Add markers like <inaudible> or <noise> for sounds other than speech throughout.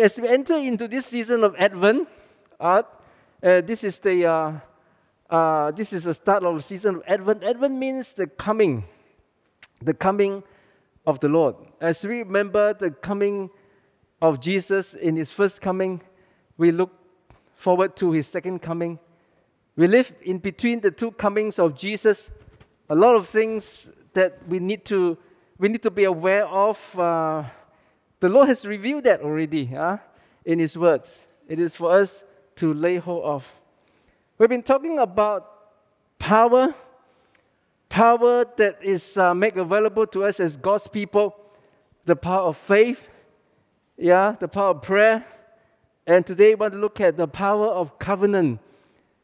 as we enter into this season of Advent, uh, uh, this is the uh, uh, this is the start of the season of Advent. Advent means the coming, the coming of the Lord. As we remember the coming of Jesus in his first coming, we look forward to his second coming. We live in between the two comings of Jesus. A lot of things that we need to we need to be aware of. The Lord has revealed that already huh, in His words. It is for us to lay hold of. We've been talking about power, power that is uh, made available to us as God's people, the power of faith, yeah, the power of prayer. And today we want to look at the power of covenant.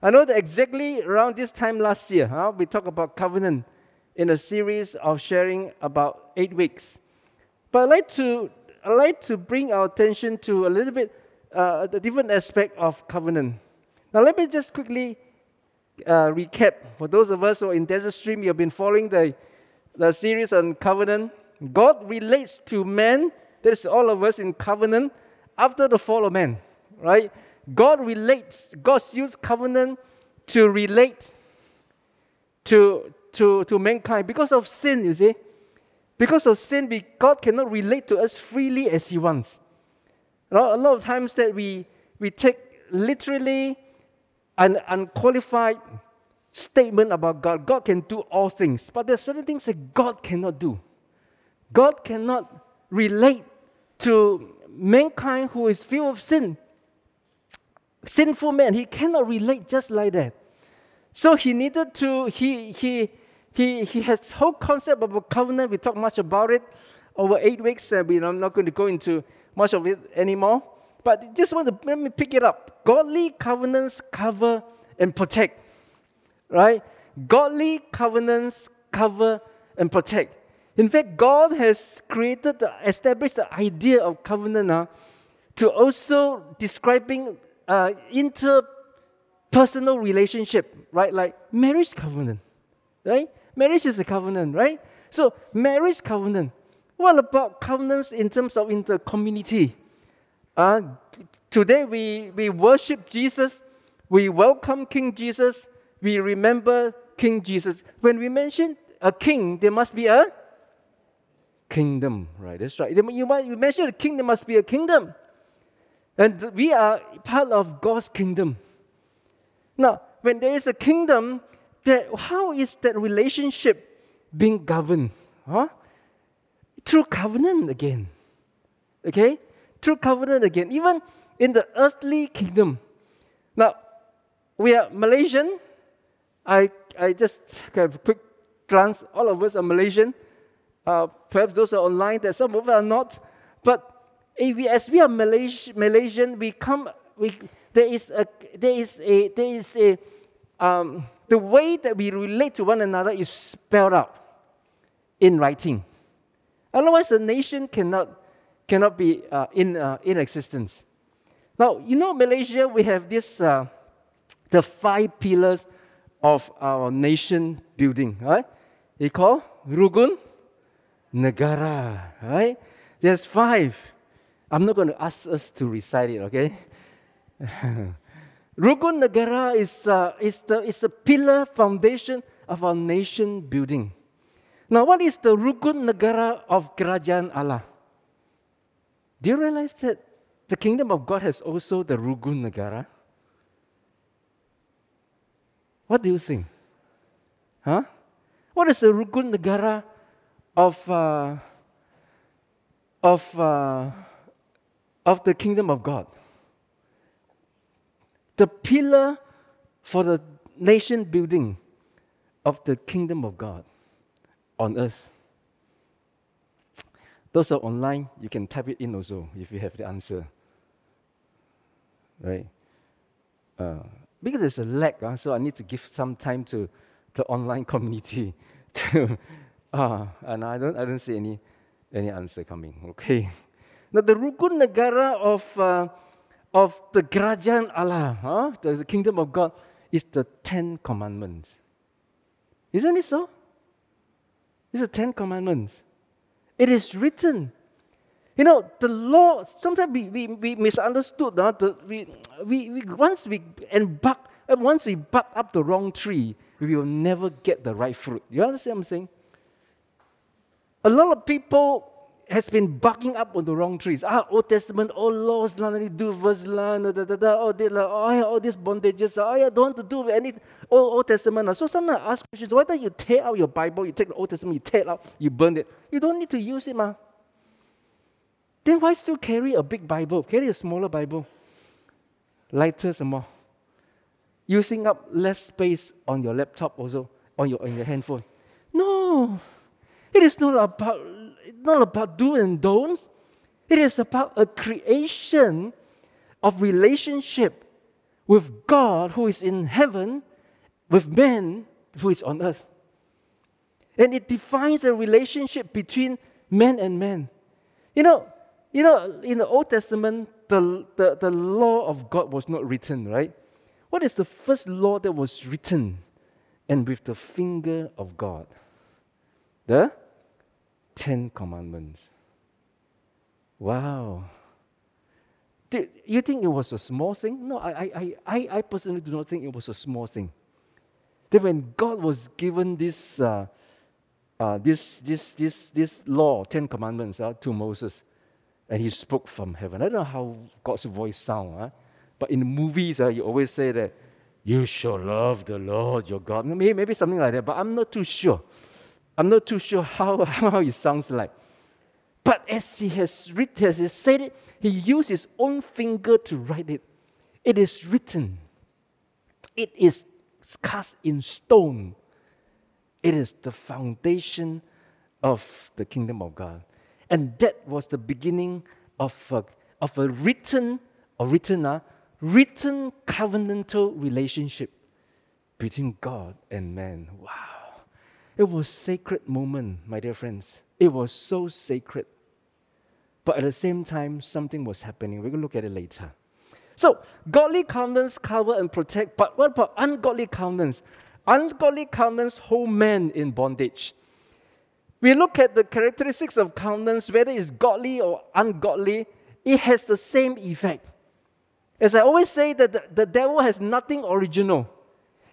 I know that exactly around this time last year, huh, we talked about covenant in a series of sharing about eight weeks. But I'd like to, I'd like to bring our attention to a little bit uh, the different aspect of covenant. Now, let me just quickly uh, recap. For those of us who are in Desert Stream, you've been following the, the series on covenant. God relates to man, that is all of us in covenant, after the fall of man, right? God relates, God uses covenant to relate to, to, to mankind because of sin, you see. Because of sin, God cannot relate to us freely as He wants. a lot of times that we, we take literally an unqualified statement about God. God can do all things, but there are certain things that God cannot do. God cannot relate to mankind who is filled with sin. Sinful man, he cannot relate just like that. So he needed to, he, he, he, he has whole concept of a covenant. We talk much about it over eight weeks. and we, I'm not going to go into much of it anymore. But just want to let me pick it up. Godly covenants cover and protect, right? Godly covenants cover and protect. In fact, God has created, established the idea of covenant uh, to also describing uh, interpersonal relationship, right? Like marriage covenant, right? Marriage is a covenant, right? So, marriage covenant. What about covenants in terms of in the community? Uh, today we, we worship Jesus, we welcome King Jesus, we remember King Jesus. When we mention a king, there must be a kingdom, right? That's right. You, you mention a king, there must be a kingdom. And we are part of God's kingdom. Now, when there is a kingdom, that how is that relationship being governed? Huh? Through covenant again. Okay? Through covenant again. Even in the earthly kingdom. Now, we are Malaysian. I, I just have a quick glance. All of us are Malaysian. Uh, perhaps those are online, that some of us are not. But we, as we are Malaysian, Malaysian we come, we, there is a, there is a, there is a, um, the way that we relate to one another is spelled out in writing. Otherwise, a nation cannot, cannot be uh, in, uh, in existence. Now, you know, Malaysia, we have this, uh, the five pillars of our nation building, right? They call Rukun Negara, right? There's five. I'm not going to ask us to recite it, okay? <laughs> Rukun Negara is, uh, is, the, is a pillar foundation of our nation building. Now, what is the Rukun Negara of Kerajaan Allah? Do you realize that the kingdom of God has also the Rukun Negara? What do you think? Huh? What is the Rukun Negara of, uh, of, uh, of the kingdom of God? The pillar for the nation building of the kingdom of God on earth. Those are online, you can type it in also if you have the answer. Right? Uh, because there's a lack, uh, so I need to give some time to the online <laughs> community to uh, and I don't I don't see any any answer coming. Okay. Now the Rukun Negara of uh, of the Kerajaan Allah, huh? the, the kingdom of God, is the Ten Commandments. Isn't it so? It's the Ten Commandments. It is written. You know, the law, sometimes we, we, we misunderstood. Uh, the, we, we, we, once we embark, uh, once we buck up the wrong tree, we will never get the right fruit. You understand what I'm saying? A lot of people has been bucking up on the wrong trees. Ah, Old Testament, oh laws, la, do verse, la, da, da, da, oh, they, la, oh, all these bondages, ah, oh, I don't want to do any Old, Old Testament. Ah. So sometimes I ask questions, why don't you tear out your Bible, you take the Old Testament, you tear it out, you burn it. You don't need to use it, ma. Then why still carry a big Bible? Carry a smaller Bible. Lighter some more. Using up less space on your laptop also, on your, on your handphone. No. It is not about, not about do and don'ts. It is about a creation of relationship with God who is in heaven, with man who is on earth. And it defines a relationship between man and man. You know, you know, in the Old Testament, the, the, the law of God was not written, right? What is the first law that was written and with the finger of God? The Ten Commandments. Wow. You think it was a small thing? No, I, I, I, personally do not think it was a small thing. That when God was given this, uh, uh, this, this, this, this law, Ten Commandments uh, to Moses, and he spoke from heaven. I don't know how God's voice sound, huh? but in movies, uh, you always say that you shall love the Lord your God. Maybe, maybe something like that, but I'm not too sure. I'm not too sure how, <laughs> how it sounds like. But as he has written, as he said it, he used his own finger to write it. It is written. It is cast in stone. It is the foundation of the kingdom of God. And that was the beginning of a, of a written, or written, uh, written covenantal relationship between God and man. Wow. It was sacred moment, my dear friends. It was so sacred. But at the same time, something was happening. We're going to look at it later. So, godly covenants cover and protect, but what about ungodly covenants? Ungodly covenants hold men in bondage we look at the characteristics of covenants, whether it's godly or ungodly, it has the same effect. As I always say, that the, the devil has nothing original.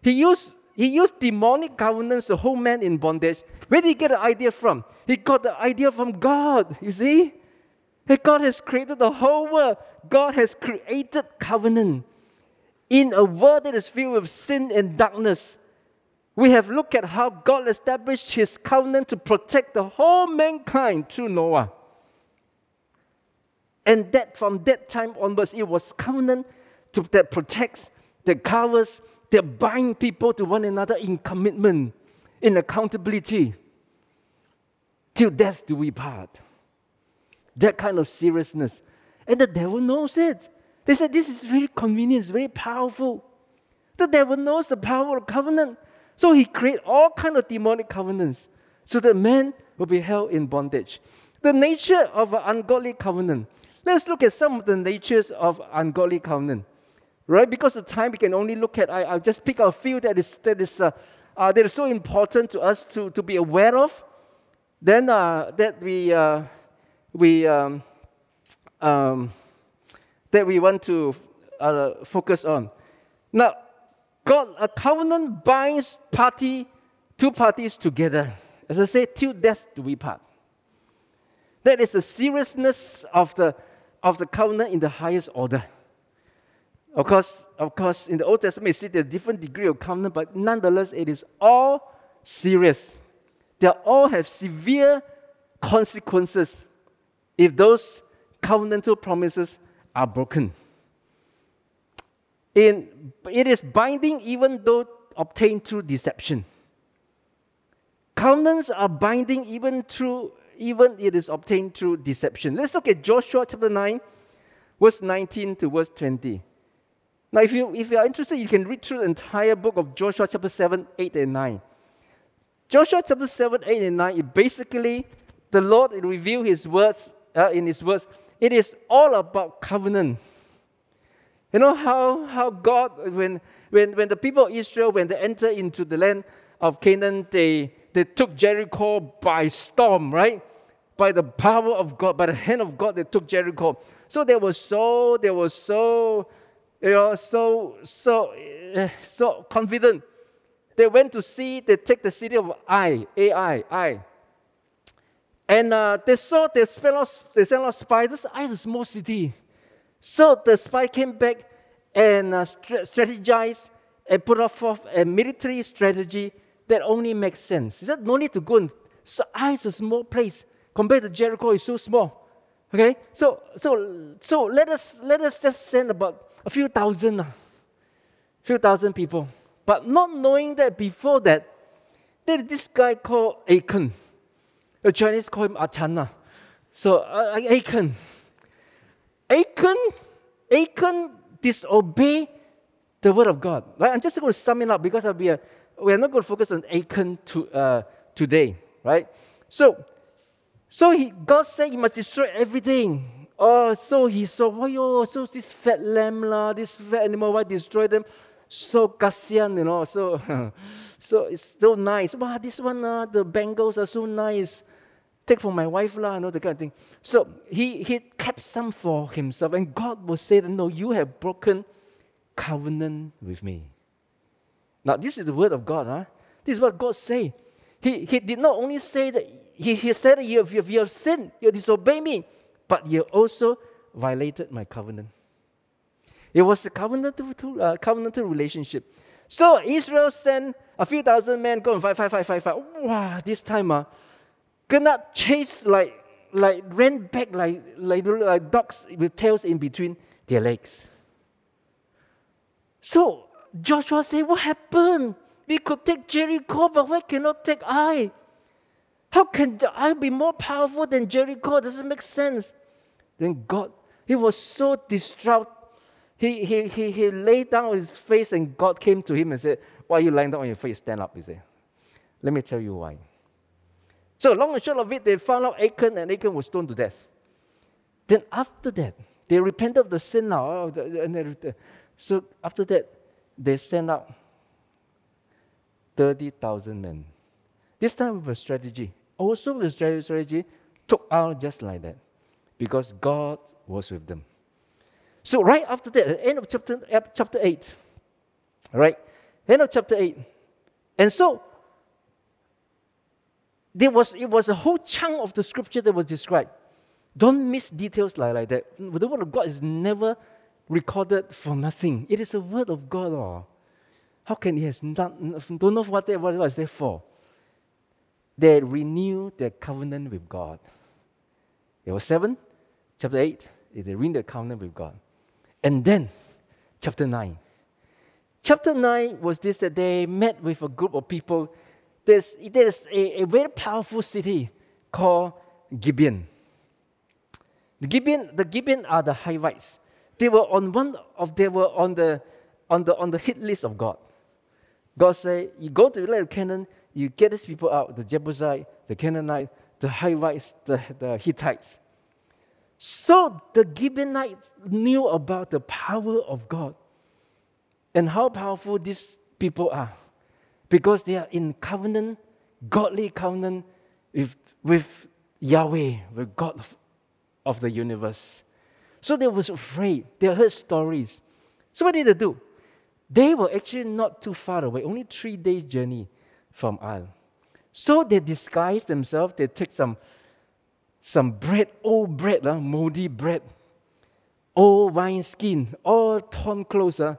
He used, he used demonic governance to hold man in bondage. Where did he get the idea from? He got the idea from God, you see? That God has created the whole world. God has created covenant in a world that is filled with sin and darkness we have looked at how God established his covenant to protect the whole mankind through Noah. And that from that time onwards, it was covenant to, that protects, that covers, that bind people to one another in commitment, in accountability. Till death do we part. That kind of seriousness. And the devil knows it. They said this is very convenient, it's very powerful. The devil knows the power of covenant. So he created all kind of demonic covenants so that men will be held in bondage. The nature of an ungodly covenant. Let's look at some of the natures of ungodly covenant. Right? Because the time, we can only look at, I, will just pick a few that is, that is, uh, uh, that is so important to us to, to be aware of. Then uh, that we, uh, we, um, um, that we want to uh, focus on. Now, God, a covenant binds party, two parties together. As I say, till death do we part. That is the seriousness of the, of the covenant in the highest order. Of course, of course, in the Old Testament, you see the different degree of covenant, but nonetheless, it is all serious. They all have severe consequences if those covenantal promises are broken in, it is binding even though obtained through deception. Covenants are binding even through even it is obtained through deception. Let's look at Joshua chapter 9, verse 19 to verse 20. Now, if you, if you are interested, you can read through the entire book of Joshua chapter 7, 8, and 9. Joshua chapter 7, 8, and 9, it basically, the Lord revealed his words, uh, in his words, it is all about covenant. You know how, how God, when, when, when the people of Israel, when they enter into the land of Canaan, they, they took Jericho by storm, right? by the power of God, by the hand of God, they took Jericho. So they were so, they were so, you know, so, so, <sighs> so confident. They went to see, they take the city of Ai, Ai, Ai. And uh, they saw, they spent out, they sent out spies. This Ai is a small city. So the spy came back and uh, strategized and put forth a military strategy that only makes sense. He said, no need to go and, so Ai is a small place compared to Jericho, it's so small. Okay, so so so let us let us just send about a few thousand, a uh, few thousand people, but not knowing that before that, there this guy called Achan. The Chinese call him Achana. So uh, Achan, Achan, Achan disobey the word of God. Right? I'm just going to sum it up because be a, we're not going to focus on Achan to, uh, today, right? So so he, God said he must destroy everything. Oh, so he saw, why oh, so this fat lamb, la, this fat animal, why destroy them? So kasian, you know, so, <laughs> so it's so nice. Wow, this one, uh, the Bengals are so nice. Take for my wife, la, you know, the kind of thing. So he, he kept some for himself, and God will say no, you have broken covenant with me. Now, this is the word of God, huh? This is what God say. He, he did not only say that he, he said, you have, you have sinned, you disobeyed me, but you also violated my covenant. It was a covenantal, uh, covenantal relationship. So Israel sent a few thousand men go and fight, fight, fight, fight, fight. Wow, this time, uh, cannot chase like, like ran back like, like, like dogs with tails in between their legs. So Joshua said, What happened? We could take Jericho, but why cannot take Ai? How can Ai be more powerful than Jericho? Doesn't make sense. Then God, he was so distraught. He, he, he, he laid down on his face and God came to him and said, Why are you lying down on your face? Stand up, he said. Let me tell you why. So, long and short of it, they found out Achan and Achan was stoned to death. Then, after that, they repented of the sin now. Oh, so, after that, they sent out 30,000 men. This time with a strategy. Also with strategy, took out just like that. Because God was with them. So right after that, at the end of chapter, chapter 8, right? End of chapter 8. And so there was it was a whole chunk of the scripture that was described. Don't miss details like, like that. The word of God is never recorded for nothing. It is a word of God. Oh. How can he has not don't know what that was there for? They renew their covenant with God. It was 7, chapter 8, they renew their covenant with God. And then, chapter 9. Chapter 9 was this that they met with a group of people. There's, there's a, a very powerful city called Gibeon. The Gibeon, the Gibeon are the Hivites. They were on one of they were on the on the on the hit list of God. God said, You go to the land of Canaan, you get these people out the Jebusite, the Canaanite, the Hivites, the, the Hittites. So the Gibeonites knew about the power of God and how powerful these people are because they are in covenant, godly covenant with, with Yahweh, with God of, of the universe. So they were afraid. They heard stories. So what did they do? They were actually not too far away, only three days journey from Ai. So they disguise themselves, they take some, some bread, old bread, uh, moldy bread, old wine skin, all torn clothes, uh,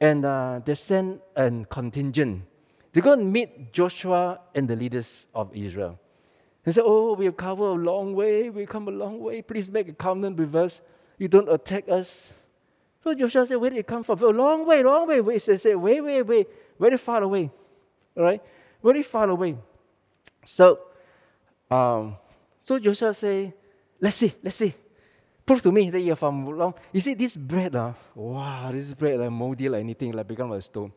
and uh, they send a contingent. They go and meet Joshua and the leaders of Israel. They say, Oh, we have come a long way, we've come a long way, please make a covenant with us. You don't attack us. So Joshua said, Where did you come from? A long way, long way. They say, Wait, wait, wait, very far away all right? Very far away. So, um, so Joshua say, let's see, let's see. Prove to me that you're from long. You see this bread, uh, wow, this bread like moldy like anything, like become like stone.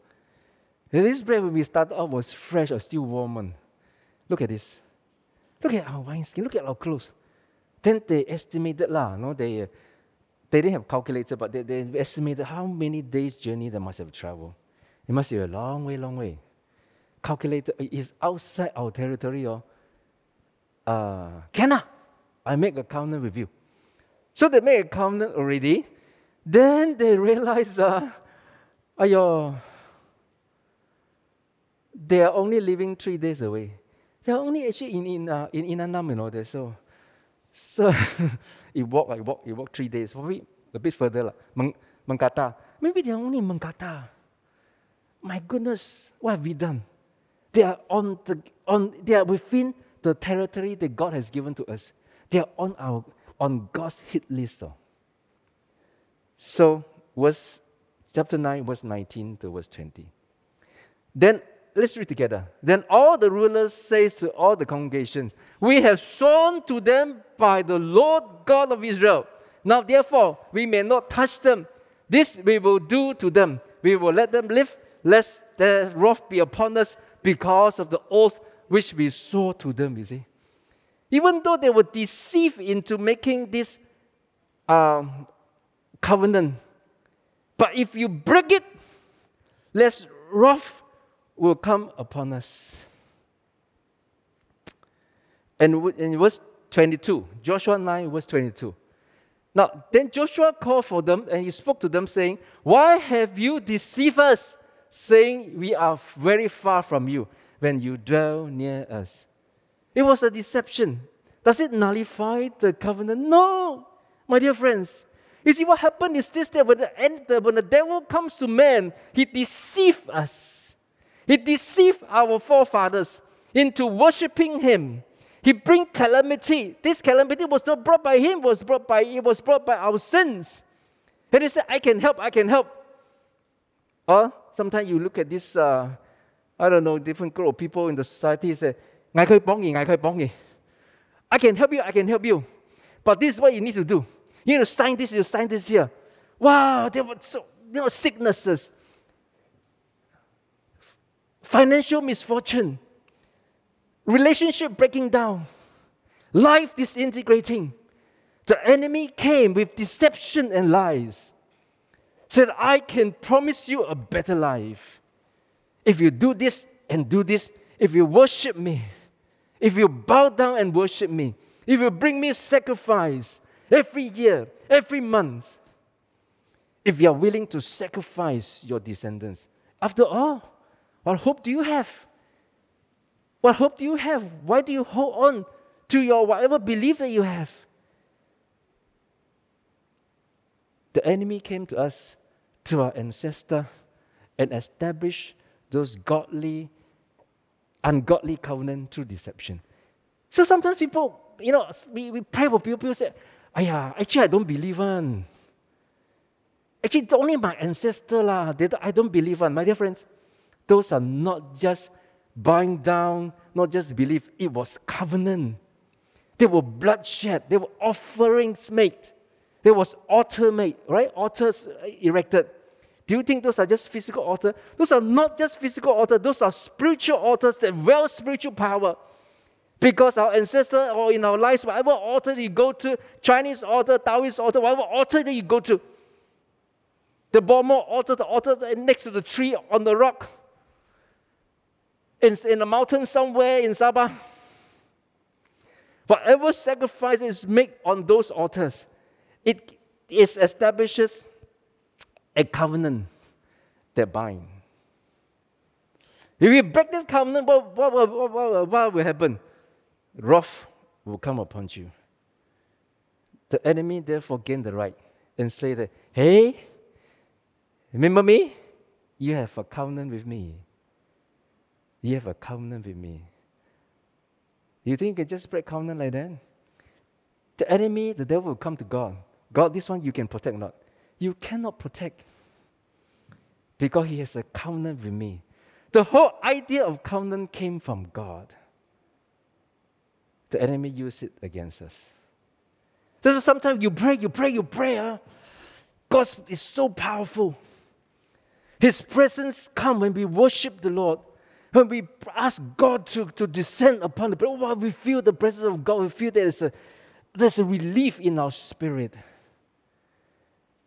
And this bread when we started off was fresh or still warm. One. Look at this. Look at our wine skin. Look at our clothes. Then they estimated lah, no, they, uh, they didn't have calculator, but they, they estimated how many days journey they must have traveled. It must be a long way, long way calculated is outside our territory. Oh. uh, can I? I make a covenant with you. So they make a covenant already. Then they realize, uh, ayo, they are only living three days away. They are only actually in in uh, in Inanam, you know. There, so <laughs> so you walk, I walk, you walk three days, probably a bit further, like Menggatal. Maybe they are only in Menggatal. My goodness, what have we done? They are on the on they are within the territory that God has given to us. They are on our on God's hit list. Though. So verse chapter 9, verse 19 to verse 20. Then let's read together. Then all the rulers says to all the congregations, We have sworn to them by the Lord God of Israel. Now therefore we may not touch them. This we will do to them. We will let them live, lest their wrath be upon us because of the oath which we swore to them, you see. Even though they were deceived into making this um, covenant, but if you break it, less wrath will come upon us. And in verse 22, Joshua 9, verse 22. Now, then Joshua called for them and he spoke to them, saying, Why have you deceived us, saying, We are very far from you when you dwell near us? It was a deception. Does it nullify the covenant? No, my dear friends. You see, what happened is this that when the, end, when the devil comes to man, he deceives us. He deceived our forefathers into worshiping him. He bring calamity. This calamity was not brought by him, was brought by it was brought by our sins. And he said, I can help, I can help. Or sometimes you look at this uh, I don't know, different group of people in the society say, I can help you, I can help you. But this is what you need to do. You to sign this, you sign this here. Wow, there were so there were sicknesses, financial misfortune, relationship breaking down, life disintegrating. The enemy came with deception and lies. Said, I can promise you a better life. If you do this and do this, if you worship me, if you bow down and worship me, if you bring me sacrifice every year, every month, if you are willing to sacrifice your descendants, after all, what hope do you have? What hope do you have? Why do you hold on to your whatever belief that you have? The enemy came to us, to our ancestor, and establish those godly, ungodly covenant through deception. So sometimes people, you know, we, we pray for people, people say, Aya, actually I don't believe on. Actually, only my ancestor lah. I don't believe on. My dear friends, those are not just bowing down, not just belief. It was covenant. There were bloodshed. There were offerings made. There was altar made, right? Altars uh, erected. Do you think those are just physical altars? Those are not just physical altars, those are spiritual altars that well spiritual power. Because our ancestors or in our lives, whatever altar you go to, Chinese altar, Taoist altar, whatever altar that you go to, the Burma altar, the altar next to the tree on the rock, in, in a mountain somewhere in Sabah, whatever sacrifice is made on those altars, it is establishes a covenant that bind. If you break this covenant, what, what, what, what, what will happen? Wrath will come upon you. The enemy therefore gain the right and say that, hey, remember me? You have a covenant with me. You have a covenant with me. You think you can just break covenant like that? The enemy, the devil will come to God. God, this one you can protect not you cannot protect because he has a covenant with me. The whole idea of covenant came from God. The enemy used it against us. So sometimes you pray, you pray, you pray. Huh? God is so powerful. His presence come when we worship the Lord. When we ask God to, to descend upon the oh, we feel the presence of God. We feel there's a, there's a relief in our spirit.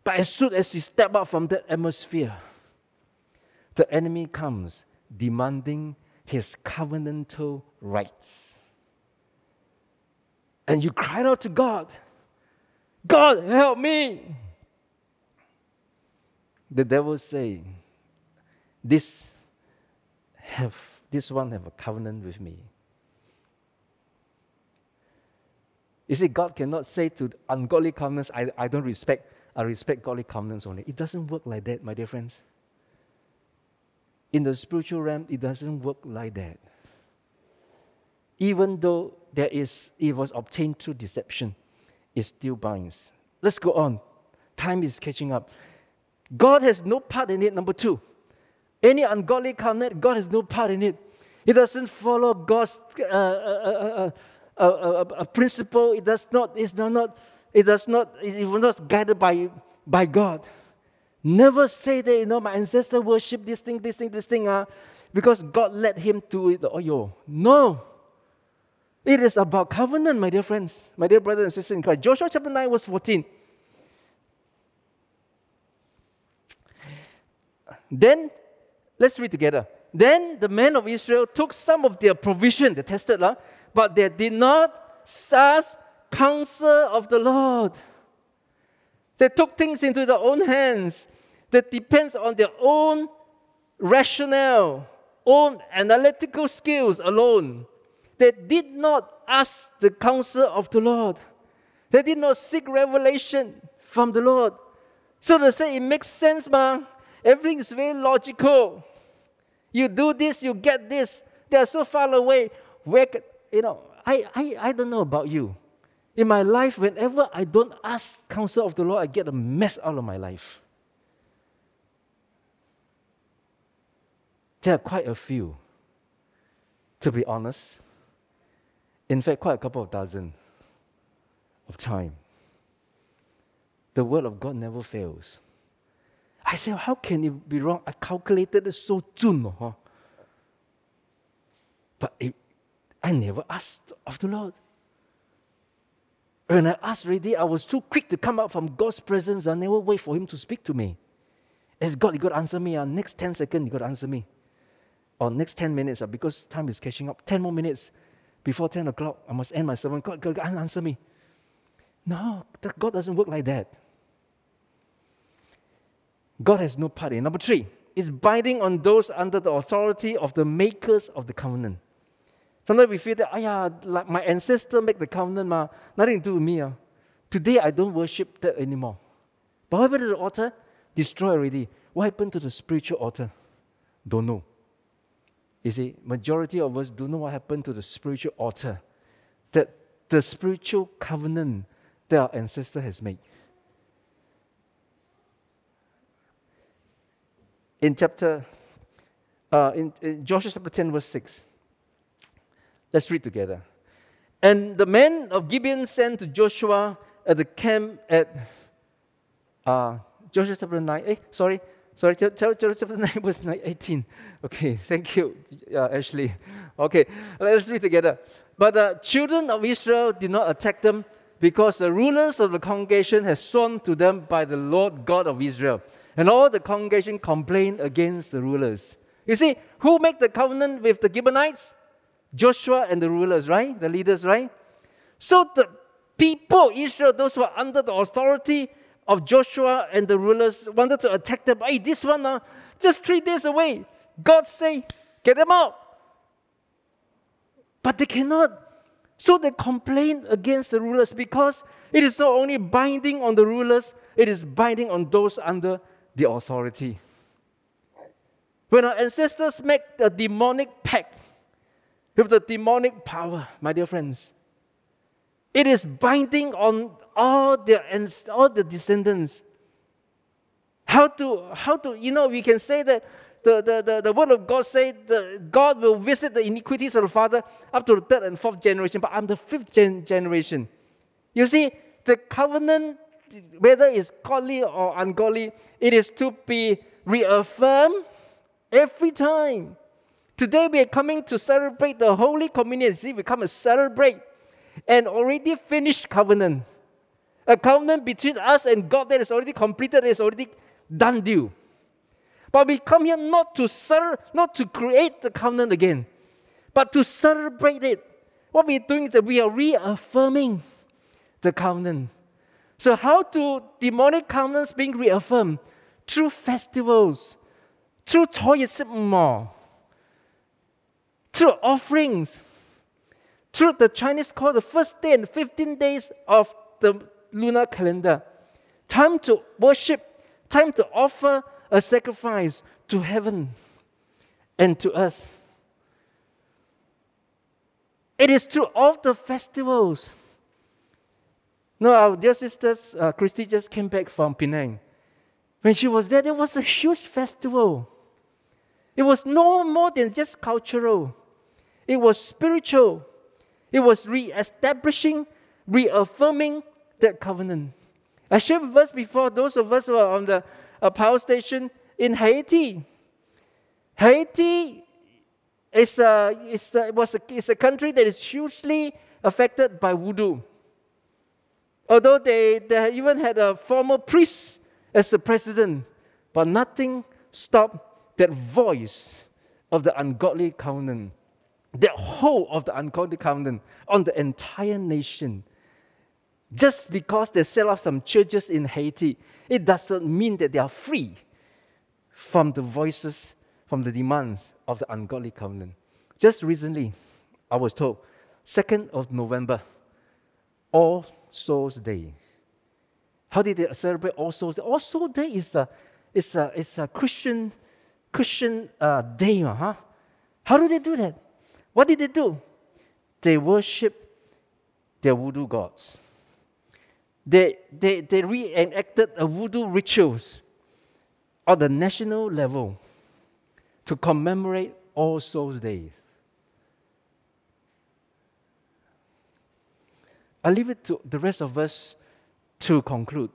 But as soon as we step out from that atmosphere, the enemy comes demanding his covenantal rights. and you cried out to God, God, help me. The devil say, this have this one have a covenant with me. You see, God cannot say to ungodly covenants, I, I don't respect, I respect godly covenants only. It doesn't work like that, my dear friends. In the spiritual realm, it doesn't work like that. Even though there is, it was obtained through deception, it still binds. Let's go on. Time is catching up. God has no part in it, number two. Any ungodly covenant, God has no part in it. It doesn't follow God's uh, uh, uh, principle. It does not. It's not. not it does not. It was not guided by by God. Never say that you know my ancestor worship this thing, this thing, this thing. Uh, because God led him to it. Oh, yo, no. It is about covenant, my dear friends, my dear brothers and sisters in Christ. Joshua chapter 9, verse 14. Then Let's read together. Then the men of Israel took some of their provision, they tested, uh, but they did not ask counsel of the Lord. They took things into their own hands that depends on their own rationale, own analytical skills alone. They did not ask the counsel of the Lord. They did not seek revelation from the Lord. So they say it makes sense, man. Everything is very logical. You do this, you get this. They are so far away. Where, you know, I, I, I don't know about you. In my life, whenever I don't ask counsel of the Lord, I get a mess out of my life. There are quite a few, to be honest. In fact, quite a couple of dozen of time. The word of God never fails. I said, how can it be wrong? I calculated it so soon. Huh? But it, I never asked of the Lord. When I asked already, I was too quick to come out from God's presence. I never wait for Him to speak to me. As God, He got to answer me. Uh, next 10 seconds, He got to answer me. Or next 10 minutes, uh, because time is catching up. 10 more minutes before 10 o'clock, I must end my sermon. God, God, God answer me. No, God doesn't work like that. God has no part in. Number three, is binding on those under the authority of the makers of the covenant. Sometimes we feel that, oh yeah, like my ancestor make the covenant, ma, nothing to do with me. Uh. Today I don't worship that anymore. But what happened to the altar? Destroyed already. What happened to the spiritual altar? Don't know. You see, majority of us don't know what happened to the spiritual altar. That the spiritual covenant that our ancestor has made. in chapter, uh, in, in Joshua chapter 10, verse 6. Let's read together. And the men of Gibeon sent to Joshua at the camp at uh, Joshua chapter 9. Eh, sorry, sorry, Joshua chapter 9, <laughs> verse 18. Okay, thank you, uh, Ashley. Okay, let's read together. But the children of Israel did not attack them because the rulers of the congregation had sworn to them by the Lord God of Israel. And all the congregation complained against the rulers. You see, who made the covenant with the Gibeonites? Joshua and the rulers, right? The leaders, right? So the people, Israel, those who are under the authority of Joshua and the rulers, wanted to attack them. Hey, this one, uh, just three days away. God say, get them out. But they cannot. So they complain against the rulers because it is not only binding on the rulers, it is binding on those under the authority. When our ancestors make a demonic pact with the demonic power, my dear friends, it is binding on all their all the descendants. How to how to you know we can say that the, the, the, the word of God say that God will visit the iniquities of the father up to the third and fourth generation, but I'm the fifth gen- generation. You see, the covenant whether it's godly or ungodly, it is to be reaffirmed every time. Today we are coming to celebrate the Holy Communion. See, we come to celebrate an already finished covenant. A covenant between us and God that is already completed, is already done deal. But we come here not to serve, not to create the covenant again, but to celebrate it what we're doing is that we are reaffirming the covenant. So, how do demonic covenants being reaffirmed? Through festivals, through Toyasipmo, through offerings, through the Chinese call the first day and 15 days of the lunar calendar. Time to worship, time to offer a sacrifice to heaven and to earth. It is through all the festivals. No, our dear sisters, uh, Christy just came back from Penang. When she was there, there was a huge festival. It was no more than just cultural, it was spiritual. It was re establishing, reaffirming that covenant. I shared with us before, those of us who are on the uh, power station in Haiti. Haiti is a, is a, was a, is a country that is hugely affected by voodoo. Although they, they even had a former priest as the president, but nothing stopped that voice of the ungodly covenant, the whole of the ungodly covenant on the entire nation. Just because they set up some churches in Haiti, it doesn't mean that they are free from the voices, from the demands of the ungodly covenant. Just recently, I was told, 2nd of November, All Souls Day. How did they celebrate All Souls Day? All Souls Day is a, is a, is a Christian, Christian uh, day. Huh? How do they do that? What did they do? They worship their voodoo gods. They, they, they reenacted a voodoo rituals on the national level to commemorate All Souls Day. I leave it to the rest of us to conclude.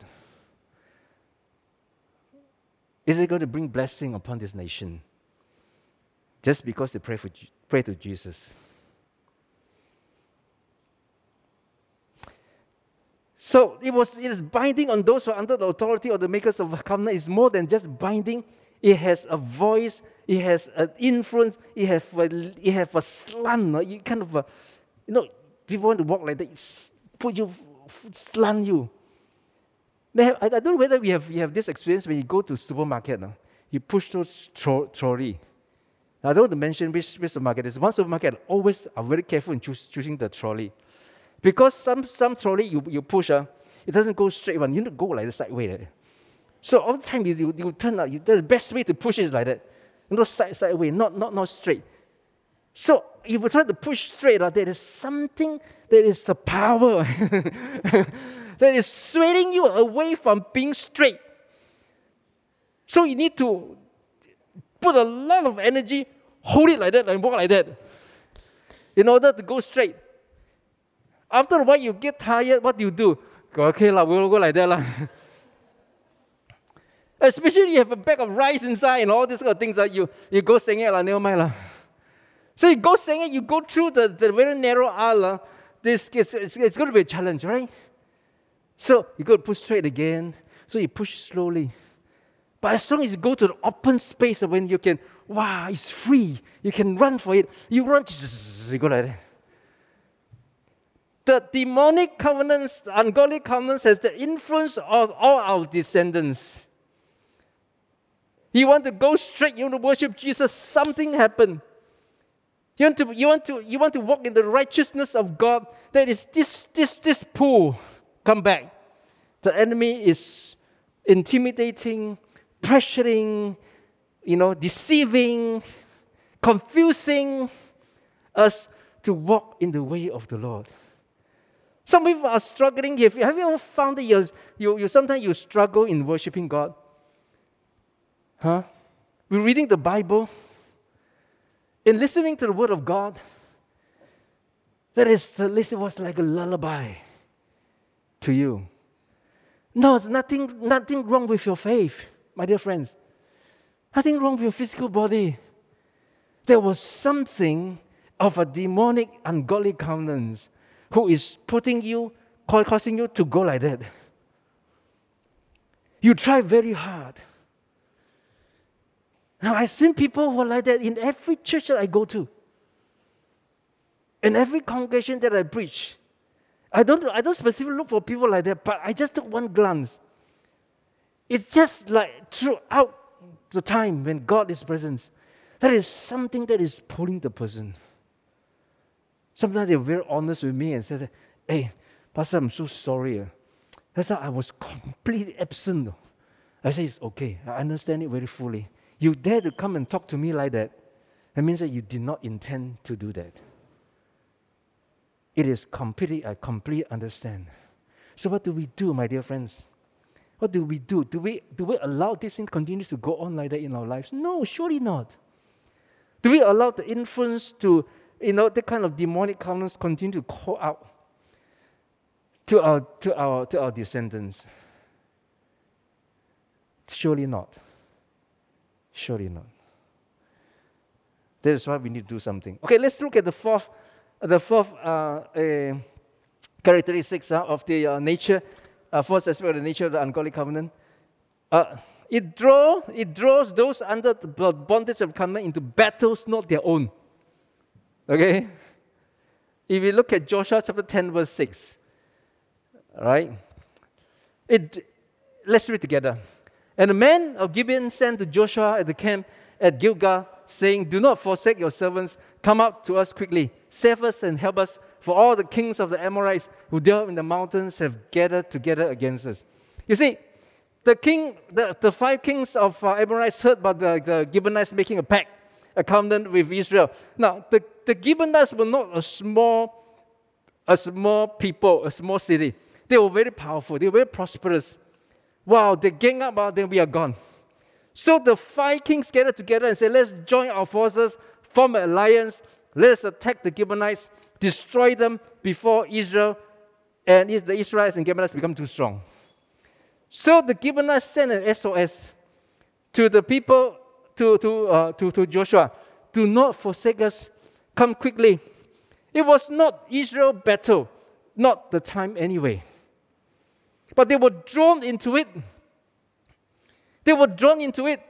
Is it going to bring blessing upon this nation? Just because they pray, for, pray to Jesus. So it was it is binding on those who are under the authority of the makers of the covenant. It's more than just binding. It has a voice, it has an influence, it has a, it has a slant, you kind of a, you know, people want to walk like that, put you, slant you. Have, I, I, don't know whether we have, we have this experience when you go to supermarket. No? You push those tro- trolley. I don't want to mention which, which supermarket. There's one supermarket always are very careful in choosing the trolley. Because some, some trolley you, you push, uh, it doesn't go straight one. You need to go like the sideway. Like so all the time you, you, you turn out, you, the best way to push is like that. You know, side, sideway, not, not, not straight. So if you try to push straight, uh, there is something, there is a power <laughs> that is swaying you away from being straight. So you need to put a lot of energy, hold it like that, and walk like that in order to go straight. After a while, you get tired, what do you do? Go, okay, la, we'll go like that. La. <laughs> Especially you have a bag of rice inside and all these kind of things, uh, you, you go sing it, la, never mind. La. So you go sing it, you go through the, the very narrow aisle. Uh, this, it's, it's, it's going to be a challenge, right? So you go to push straight again. So you push slowly. But as long as you go to the open space when you can, wow, it's free. You can run for it. You run, <laughs> you go like that. The demonic covenants, the ungodly covenants has the influence of all our descendants. You want to go straight, you want to worship Jesus, something happened. You want to, you want to, you want to walk in the righteousness of God. There is this, this, this pull. Come back. The enemy is intimidating, pressuring, you know, deceiving, confusing us to walk in the way of the Lord. Some people are struggling. Have you ever found that you, you, you sometimes you struggle in worshiping God? Huh? We're reading the Bible, in listening to the Word of God. That is, at least it was like a lullaby to you. No, it's nothing, nothing wrong with your faith, my dear friends. Nothing wrong with your physical body. There was something of a demonic, ungodly covenants who is putting you, causing you to go like that. You try very hard. Now, I've seen people who are like that in every church that I go to. In every congregation that I preach, I don't, I don't specifically look for people like that, but I just took one glance. It's just like throughout the time when God is present, there is something that is pulling the person. Sometimes they're very honest with me and say, Hey, Pastor, I'm so sorry. Eh. That's I was completely absent. I say, It's okay. I understand it very fully. You dare to come and talk to me like that. That means that you did not intend to do that. It is completely, I completely understand. So, what do we do, my dear friends? What do we do? Do we, do we allow this thing continue to go on like that in our lives? No, surely not. Do we allow the influence to, you know, the kind of demonic covenants continue to call out to our, to our, to our descendants? Surely not. Surely not. That is why we need to do something. Okay, let's look at the fourth, the fourth uh, uh, characteristics uh, of the uh, nature, uh, fourth aspect of the nature of the ungodly covenant. Uh, it, draw, it draws those under the bondage of covenant into battles not their own. Okay? If we look at Joshua chapter 10, verse 6, right? It, let's read together. And the men of Gibeon sent to Joshua at the camp at Gilgal, saying, Do not forsake your servants. Come out to us quickly. Save us and help us, for all the kings of the Amorites who dwell in the mountains have gathered together against us. You see, the king, the, the five kings of uh, Amorites heard about the, the Gibeonites making a pact, a covenant with Israel. Now, the, the Gibeonites were not a small, a small people, a small city. They were very powerful. They were very prosperous. Wow, they gang up, uh, then we are gone. So the five kings gathered together and said, Let's join our forces, form an alliance, let us attack the Gibeonites, destroy them before Israel and the Israelites and Gibeonites become too strong. So the Gibeonites sent an SOS to the people, to, to, uh, to, to Joshua, do not forsake us, come quickly. It was not Israel battle, not the time anyway. But they were drawn into it. They were drawn into it.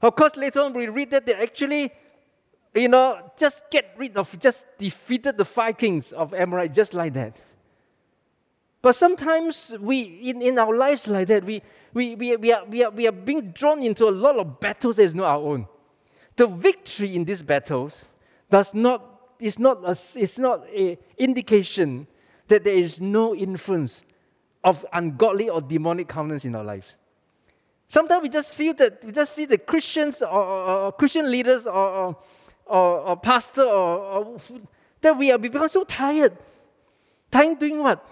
Of course, later on we read that they actually, you know, just get rid of, just defeated the five kings of Amorite just like that. But sometimes we, in, in our lives like that, we, we, we, we, are, we, are, we are being drawn into a lot of battles that is not our own. The victory in these battles does not, is not, a, is not an indication that there is no influence of ungodly or demonic covenants in our lives. Sometimes we just feel that we just see the Christians or, or, or Christian leaders or, or, or or pastor or, that we are become so tired. Tired doing what?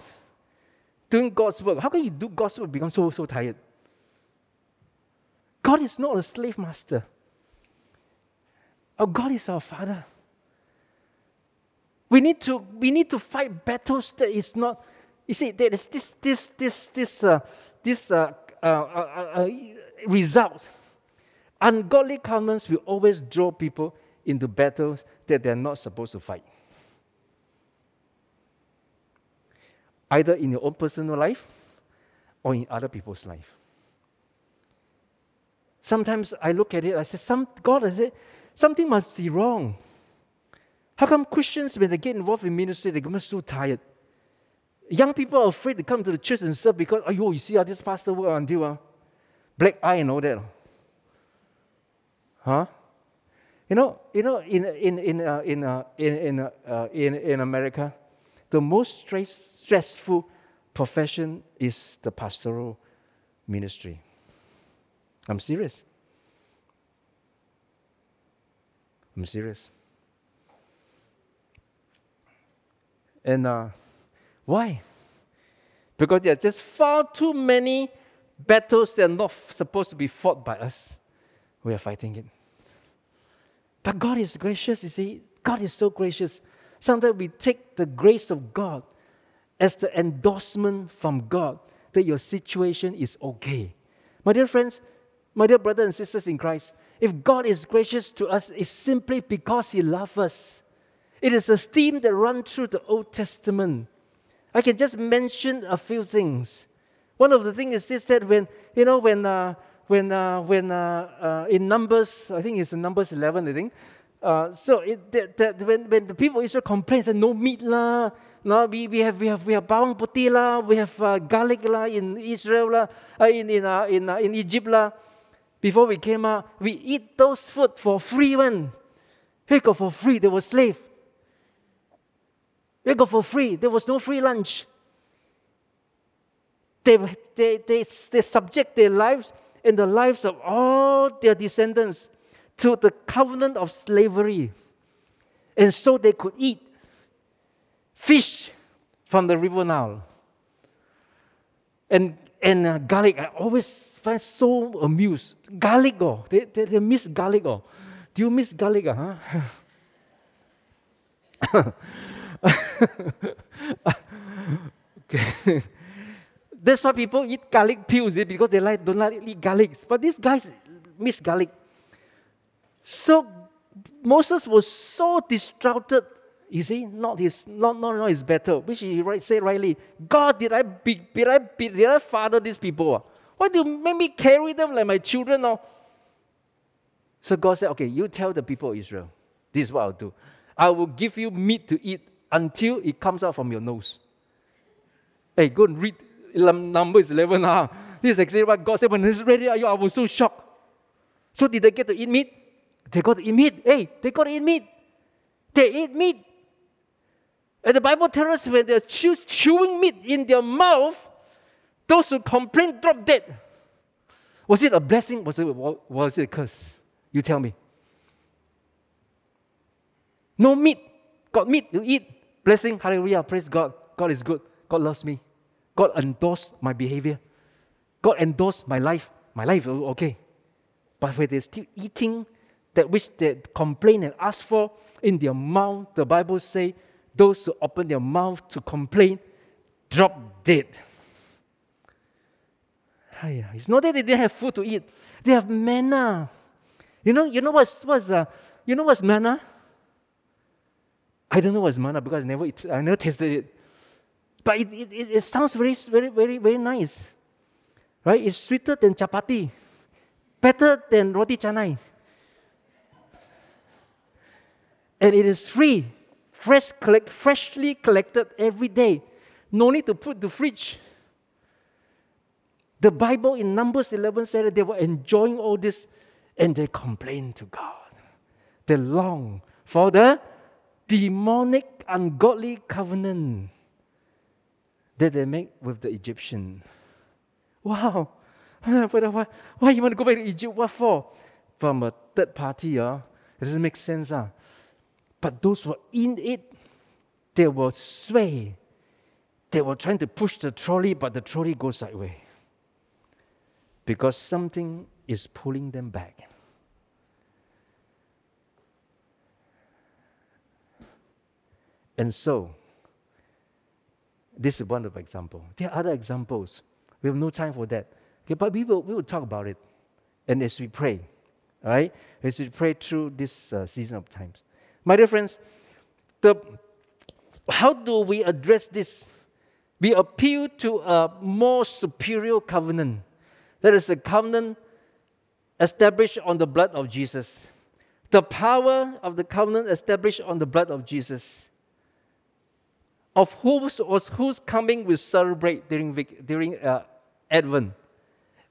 Doing God's work. How can you do God's work become so so tired? God is not a slave master. Our God is our Father. We need to we need to fight battles that is not you see, there is this, this, this, this, uh, this uh, uh, uh, uh result. Ungodly covenants will always draw people into battles that they're not supposed to fight. Either in your own personal life or in other people's life. Sometimes I look at it, I say, Some, God, I say, something must be wrong. How come Christians, when they get involved in ministry, they become so tired? Young people are afraid to come to the church and serve because, oh, you see how this pastor work until uh, black eye and all that. Huh? You know, you know, in in in uh, in uh, in in, uh, in in America, the most stress, stressful profession is the pastoral ministry. I'm serious. I'm serious. And uh, why? Because there are just far too many battles that are not supposed to be fought by us. We are fighting it. But God is gracious, you see. God is so gracious. Sometimes we take the grace of God as the endorsement from God that your situation is okay. My dear friends, my dear brothers and sisters in Christ, if God is gracious to us, it's simply because He loves us. It is a theme that runs through the Old Testament. I can just mention a few things. One of the things is this that when, you know, when, uh, when, uh, when uh, uh, in Numbers, I think it's in Numbers 11, I think, Uh, so it, that, that when, when the people of Israel complain, say no meat lah, no, we, we have we have we have bawang putih lah, we have uh, garlic lah in Israel lah, uh, in in in, in Egypt lah. Before we came out, we eat those food for free one. We got for free. They were slave. We got for free. There was no free lunch. They, they, they, they subject their lives and the lives of all their descendants to the covenant of slavery. And so they could eat fish from the river Nile. And, and uh, garlic, I always find so amused. Garlic, oh, they, they, they miss garlic. Oh. Do you miss garlic? Uh, huh? <laughs> okay. <laughs> That's why people eat garlic pills, eh, because they like, don't like eat garlics. But these guys miss garlic. So Moses was so distracted. You see, not his, not, not, not his battle, which he right, said rightly. God, did I, be, did I, be, did I father these people? Why do you make me carry them like my children? No? So God said, okay, you tell the people of Israel, this is what I'll do. I will give you meat to eat until it comes out from your nose. Hey, go and read Numbers 11. Ah. This is exactly what God said when it's ready. I was so shocked. So did they get to eat meat? They got to eat meat. Hey, they got to eat meat. They eat meat. And the Bible tells us when they're chew, chewing meat in their mouth, those who complain drop dead. Was it a blessing? Was it, was it a curse? You tell me. No meat. Got meat, you eat. Blessing, hallelujah, praise God. God is good. God loves me. God endorsed my behavior. God endorsed my life. My life, okay. But when they're still eating that which they complain and ask for in their mouth, the Bible say, those who open their mouth to complain drop dead. It's not that they didn't have food to eat; they have manna. You know, you know what's what's uh, you know what's manna? I don't know what's manna because I never I never tasted it. But it, it, it sounds very, very, very, very nice. Right? It's sweeter than chapati, better than roti canai. And it is free, fresh collect, freshly collected every day. No need to put the fridge. The Bible in Numbers 11 said they were enjoying all this and they complained to God. They long for the demonic, ungodly covenant that they make with the Egyptian. Wow. <laughs> why, why you want to go back to Egypt? What for? From a third party, uh, it doesn't make sense. Uh. But those who are in it, they will sway. They were trying to push the trolley, but the trolley goes sideways. Because something is pulling them back. And so, this is one of the examples. There are other examples. We have no time for that. Okay, but we will, we will talk about it. And as we pray, right? As we pray through this uh, season of times. My dear friends, the, how do we address this? We appeal to a more superior covenant. That is a covenant established on the blood of Jesus. The power of the covenant established on the blood of Jesus of whose, was whose coming we celebrate during, during uh, Advent,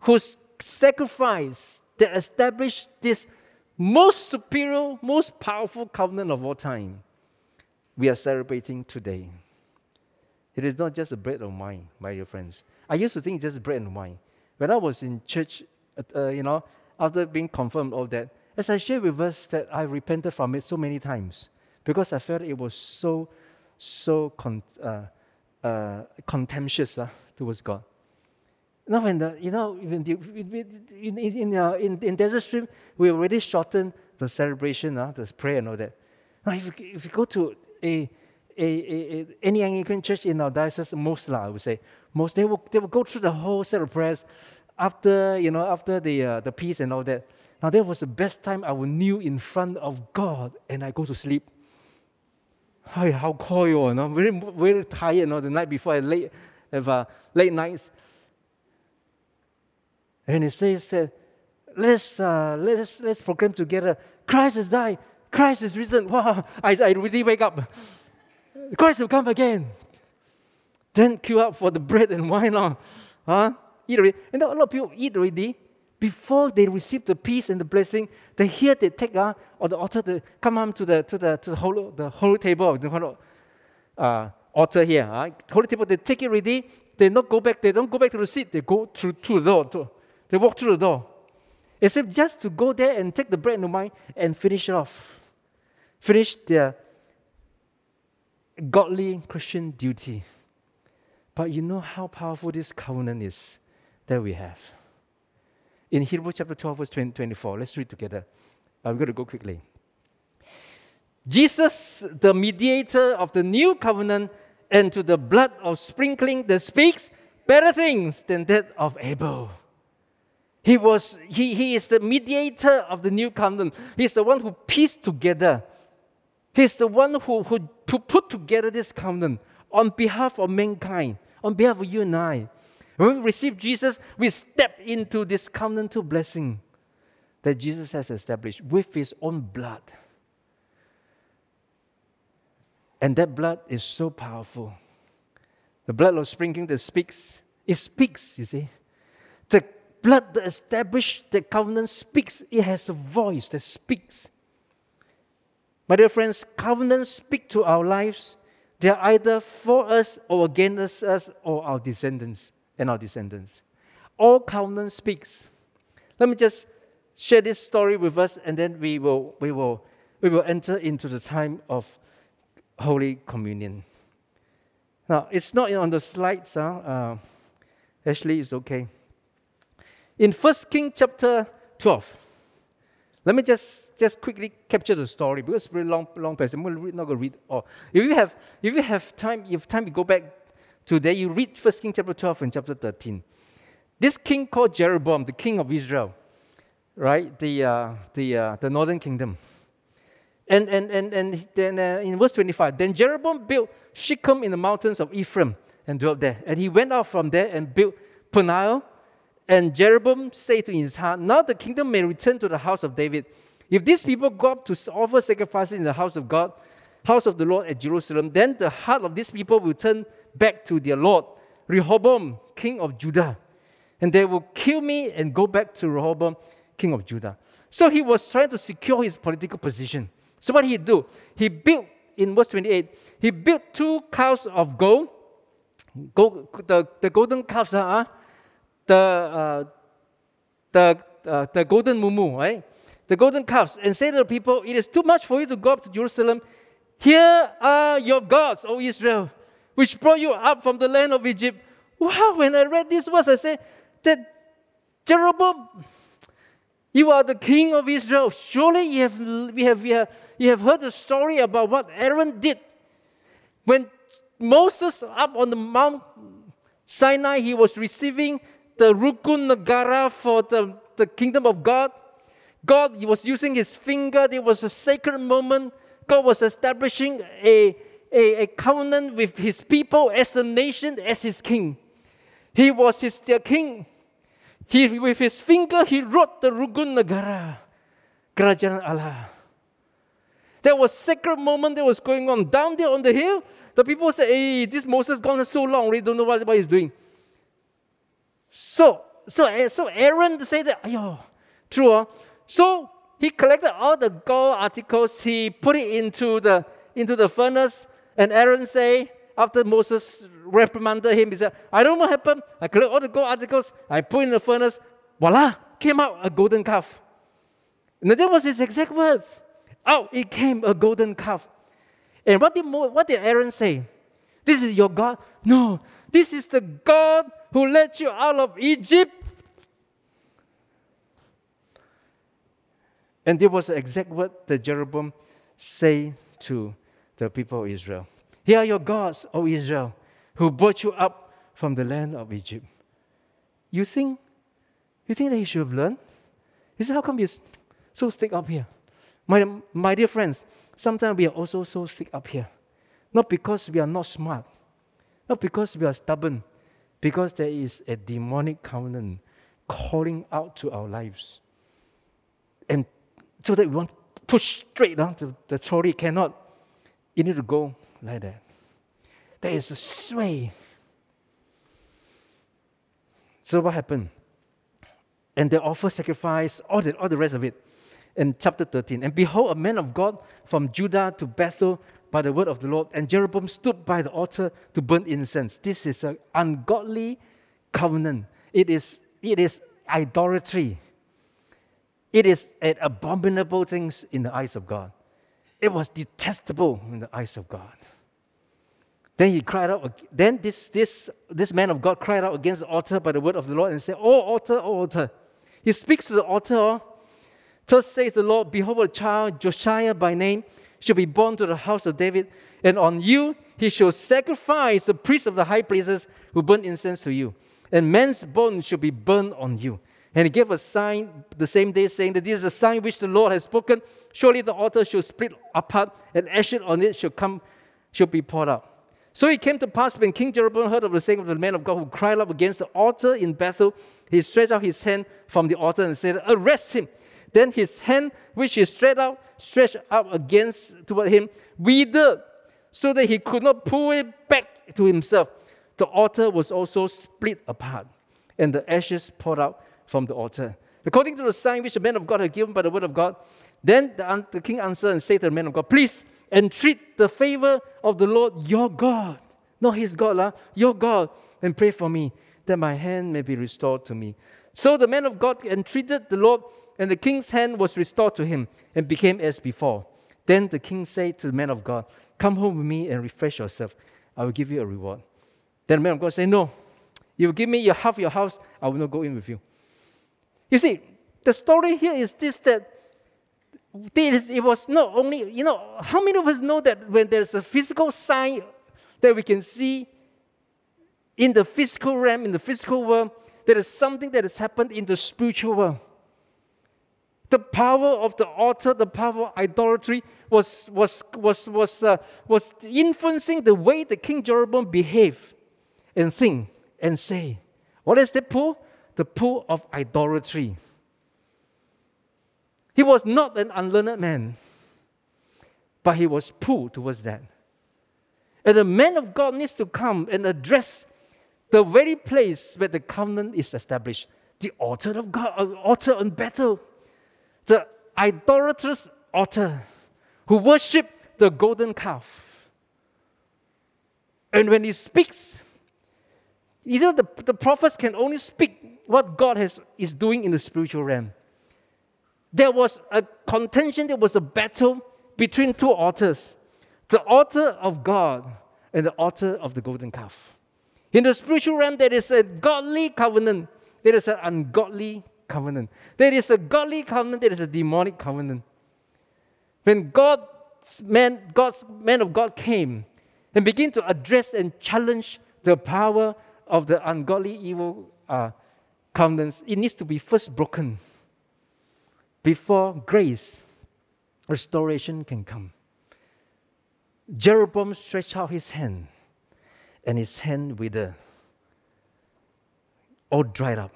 whose sacrifice that established this most superior, most powerful covenant of all time, we are celebrating today. It is not just a bread and wine, my dear friends. I used to think it's just bread and wine. When I was in church, uh, you know, after being confirmed all that, as I shared with us that I repented from it so many times because I felt it was so so con- uh, uh, contemptuous uh, towards God. Now, when the, you know, when the, in, in, uh, in, in Desert Stream, we already shortened the celebration, uh, the prayer and all that. Now, if, if you go to a, a, a, a, any Anglican church in our diocese, most, I would say, most, they will, they will go through the whole set of prayers after, you know, after the, uh, the peace and all that. Now, that was the best time I would kneel in front of God and I go to sleep. Hey, how cold you know, very very tired, you know, the night before I late have uh, late nights. And he says that let's uh, let's let's proclaim together, Christ has died, Christ is risen. <laughs> Wow, I, I really wake up. Christ will come again. Then queue up for the bread and wine. Huh? Eat already. And a lot of people eat already. Before they receive the peace and the blessing, they hear they take uh, on the altar, they come on to the to the to the holy, the holy table, the holy, uh, altar here. Uh, holy table, they take it ready. They not go back. They don't go back to the seat. They go through, through the door. To, they walk through the door. If just to go there and take the bread and the wine and finish it off. Finish their godly Christian duty. But you know how powerful this covenant is that we have. In Hebrews chapter 12, verse 20, 24, let's read together. I'm going to go quickly. Jesus, the mediator of the new covenant, and to the blood of sprinkling that speaks better things than that of Abel. He, was, he, he is the mediator of the new covenant. He's the one who pieced together. He's the one who, who, who put together this covenant on behalf of mankind, on behalf of you and I. When we receive Jesus, we step into this covenantal blessing that Jesus has established with his own blood. And that blood is so powerful. The blood of sprinkling that speaks, it speaks, you see. The blood that established the covenant speaks, it has a voice that speaks. My dear friends, covenants speak to our lives. They are either for us or against us or our descendants and our descendants. All covenant speaks. Let me just share this story with us and then we will, we will, we will enter into the time of Holy Communion. Now, it's not on the slides. Huh? Uh, actually, it's okay. In 1 King chapter 12, let me just, just quickly capture the story because it's a very long, long passage. I'm not going to read all. If you have, if you have time, if you have time, you go back to there. You read 1 King chapter 12 and chapter 13. This king called Jeroboam, the king of Israel, right? The, uh, the, uh, the northern kingdom. And, and, and, and then uh, in verse 25, then Jeroboam built Shechem in the mountains of Ephraim and dwelt there. And he went out from there and built Peniel. And Jeroboam said to his heart, Now the kingdom may return to the house of David. If these people go up to offer sacrifices in the house of God, house of the Lord at Jerusalem, then the heart of these people will turn back to their Lord, Rehoboam, king of Judah. And they will kill me and go back to Rehoboam, king of Judah. So he was trying to secure his political position. So what did he do? He built, in verse 28, he built two calves of gold, gold the, the golden calves, uh, the, uh, the, uh, the golden mumu, right? The golden calves, and say to the people, It is too much for you to go up to Jerusalem. Here are your gods, O Israel, which brought you up from the land of Egypt. Wow, when I read this verse, I said that Jeroboam, you are the king of Israel. Surely you have, we have, we have you have heard the story about what Aaron did. When Moses up on the Mount Sinai, he was receiving the Rukun Negara for the, the kingdom of God. God he was using his finger. There was a sacred moment. God was establishing a, a, a covenant with his people as a nation, as his king. He was his, their king. He, with his finger, he wrote the Rukun Negara, Kerajaan Allah. There was sacred moment that was going on down there on the hill. The people said, hey, this Moses gone so long, we don't know what, what he's doing. So, so, eh, so Aaron said that, true. Huh? So he collected all the gold articles, he put it into the, into the furnace, and Aaron say, after Moses reprimanded him, he said, I don't know what happened. I collect all the gold articles, I put in the furnace, voila, came out a golden calf. And that was his exact words out it came a golden calf. And what did, what did Aaron say? This is your God? No, this is the God who led you out of Egypt. And there was the exact word that Jeroboam said to the people of Israel. Here are your gods, O Israel, who brought you up from the land of Egypt. You think, you think that he should have learned? He said, How come you're so thick up here? My, my dear friends, sometimes we are also so thick up here. Not because we are not smart, not because we are stubborn, because there is a demonic covenant calling out to our lives. And so that we want, to push straight, huh? the, the trolley cannot. You need to go like that. There is a sway. So what happened? And they offer sacrifice, all the, all the rest of it. In chapter 13. And behold, a man of God from Judah to Bethel by the word of the Lord. And Jeroboam stood by the altar to burn incense. This is an ungodly covenant. It is, it is idolatry. It is an abominable thing in the eyes of God. It was detestable in the eyes of God. Then he cried out. Then this, this, this man of God cried out against the altar by the word of the Lord and said, Oh, altar, oh, altar. He speaks to the altar. Thus says the Lord, Behold, a child, Josiah by name, shall be born to the house of David, and on you he shall sacrifice the priests of the high places who burn incense to you, and men's bones shall be burned on you. And he gave a sign the same day, saying that this is a sign which the Lord has spoken. Surely the altar shall split apart, and ashes on it shall come, shall be poured out. So it came to pass when King Jeroboam heard of the saying of the man of God who cried out against the altar in Bethel, he stretched out his hand from the altar and said, Arrest him. Then his hand, which he stretched out, stretched out against toward him, withered, so that he could not pull it back to himself. The altar was also split apart, and the ashes poured out from the altar. According to the sign which the man of God had given by the word of God, then the, the king answered and said to the man of God, Please entreat the favor of the Lord your God, not his God, uh, your God, and pray for me that my hand may be restored to me. So the man of God entreated the Lord, and the king's hand was restored to him and became as before. Then the king said to the man of God, Come home with me and refresh yourself. I will give you a reward. Then the man of God said, No, you give me your half your house, I will not go in with you. You see, the story here is this that it was not only, you know, how many of us know that when there's a physical sign that we can see in the physical realm, in the physical world, there is something that has happened in the spiritual world. The power of the altar, the power of idolatry was, was, was, was, uh, was influencing the way the King Jeroboam behaved and think and say. What is the pull? The pool of idolatry. He was not an unlearned man, but he was pulled towards that. And the man of God needs to come and address the very place where the covenant is established the altar of God, uh, altar on Bethel, the idolatrous altar who worship the golden calf. And when he speaks, you know, the, the prophets can only speak what God has, is doing in the spiritual realm there was a contention, there was a battle between two altars the altar of God and the altar of the golden calf. In the spiritual realm, there is a godly covenant, there is an ungodly covenant. There is a godly covenant, there is a demonic covenant. When God's man, God's man of God came and began to address and challenge the power of the ungodly evil uh, it needs to be first broken before grace, restoration can come. Jeroboam stretched out his hand, and his hand withered, all dried up.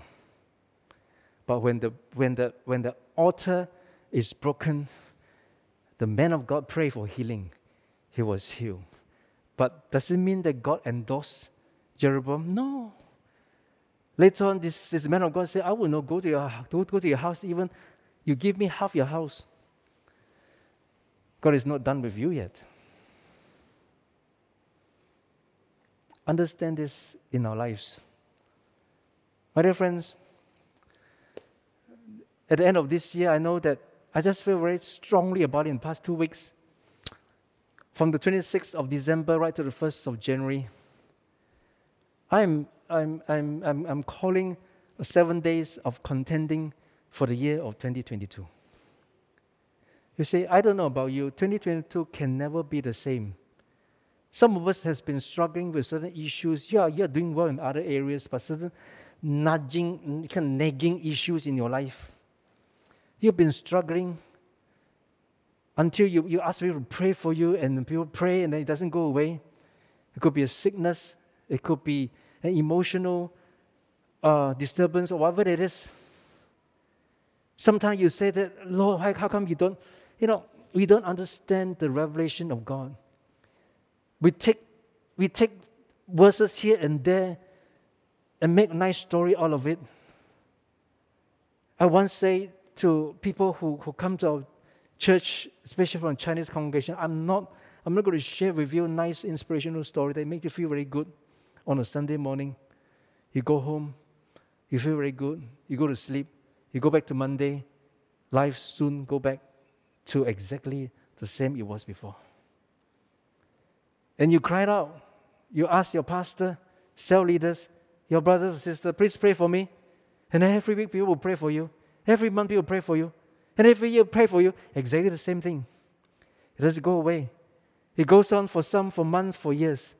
But when the, when the, when the altar is broken, the man of God prayed for healing. He was healed. But does it mean that God endorsed Jeroboam? No. Later on, this, this man of God said, I will not go to your, go to your house even you give me half your house. God is not done with you yet. Understand this in our lives. My dear friends, at the end of this year, I know that I just feel very strongly about it in the past two weeks. From the 26th of December right to the 1st of January, I'm, I'm, I'm, I'm, I'm calling seven days of contending for the year of 2022. You say, I don't know about you, 2022 can never be the same. Some of us has been struggling with certain issues. Yeah, you're doing well in other areas, but certain nudging, kind of nagging issues in your life. You've been struggling until you, you ask people to pray for you, and people pray and then it doesn't go away. It could be a sickness, it could be an emotional uh, disturbance, or whatever it is. Sometimes you say that, Lord, how come you don't, you know, we don't understand the revelation of God. We take, we take verses here and there and make a nice story out of it. I once say to people who, who come to our church, especially from Chinese congregation, I'm not, I'm not going to share with you a nice inspirational story that make you feel very good on a Sunday morning. You go home, you feel very good, you go to sleep, you go back to Monday, life soon go back to exactly the same it was before. And you cried out, you ask your pastor, cell leaders, your brothers and sisters, please pray for me. And every week people will pray for you. Every month people pray for you. And every year pray for you. Exactly the same thing. It doesn't go away. It goes on for some for months, for years.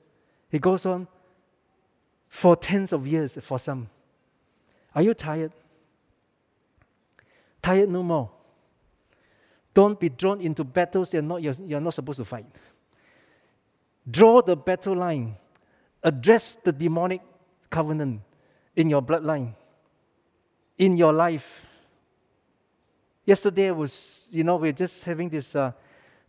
It goes on for tens of years for some. Are you tired? Tired no more. Don't be drawn into battles you're not, you're, you're not supposed to fight. Draw the battle line. Address the demonic covenant in your bloodline, in your life. Yesterday was, you know, we are just having this uh,